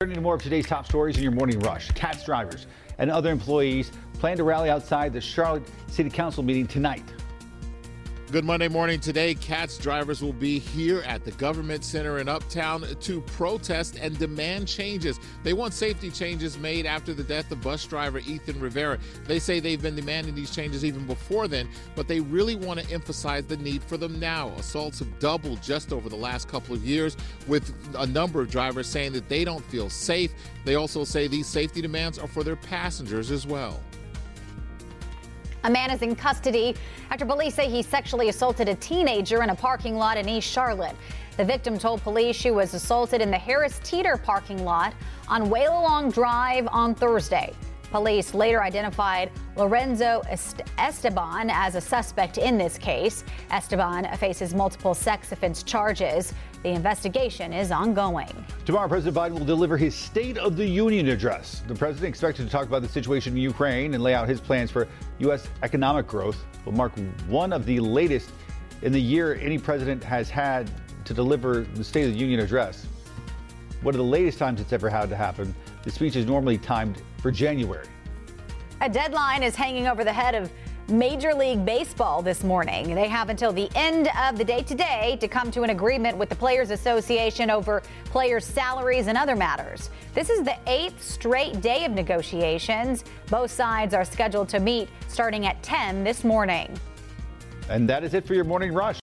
Turning to more of today's top stories in your morning rush. CATS drivers and other employees plan to rally outside the Charlotte City Council meeting tonight. Good Monday morning. Today, CATS drivers will be here at the Government Center in Uptown to protest and demand changes. They want safety changes made after the death of bus driver Ethan Rivera. They say they've been demanding these changes even before then, but they really want to emphasize the need for them now. Assaults have doubled just over the last couple of years, with a number of drivers saying that they don't feel safe. They also say these safety demands are for their passengers as well. A man is in custody after police say he sexually assaulted a teenager in a parking lot in East Charlotte. The victim told police she was assaulted in the Harris Teeter parking lot on Whalelong Drive on Thursday. Police later identified Lorenzo Esteban as a suspect in this case. Esteban faces multiple sex offense charges. The investigation is ongoing. Tomorrow, President Biden will deliver his State of the Union address. The president expected to talk about the situation in Ukraine and lay out his plans for U.S. economic growth. Will mark one of the latest in the year any president has had to deliver the State of the Union address. One of the latest times it's ever had to happen. The speech is normally timed for January. A deadline is hanging over the head of Major League Baseball this morning. They have until the end of the day today to come to an agreement with the Players Association over players' salaries and other matters. This is the eighth straight day of negotiations. Both sides are scheduled to meet starting at 10 this morning. And that is it for your morning rush.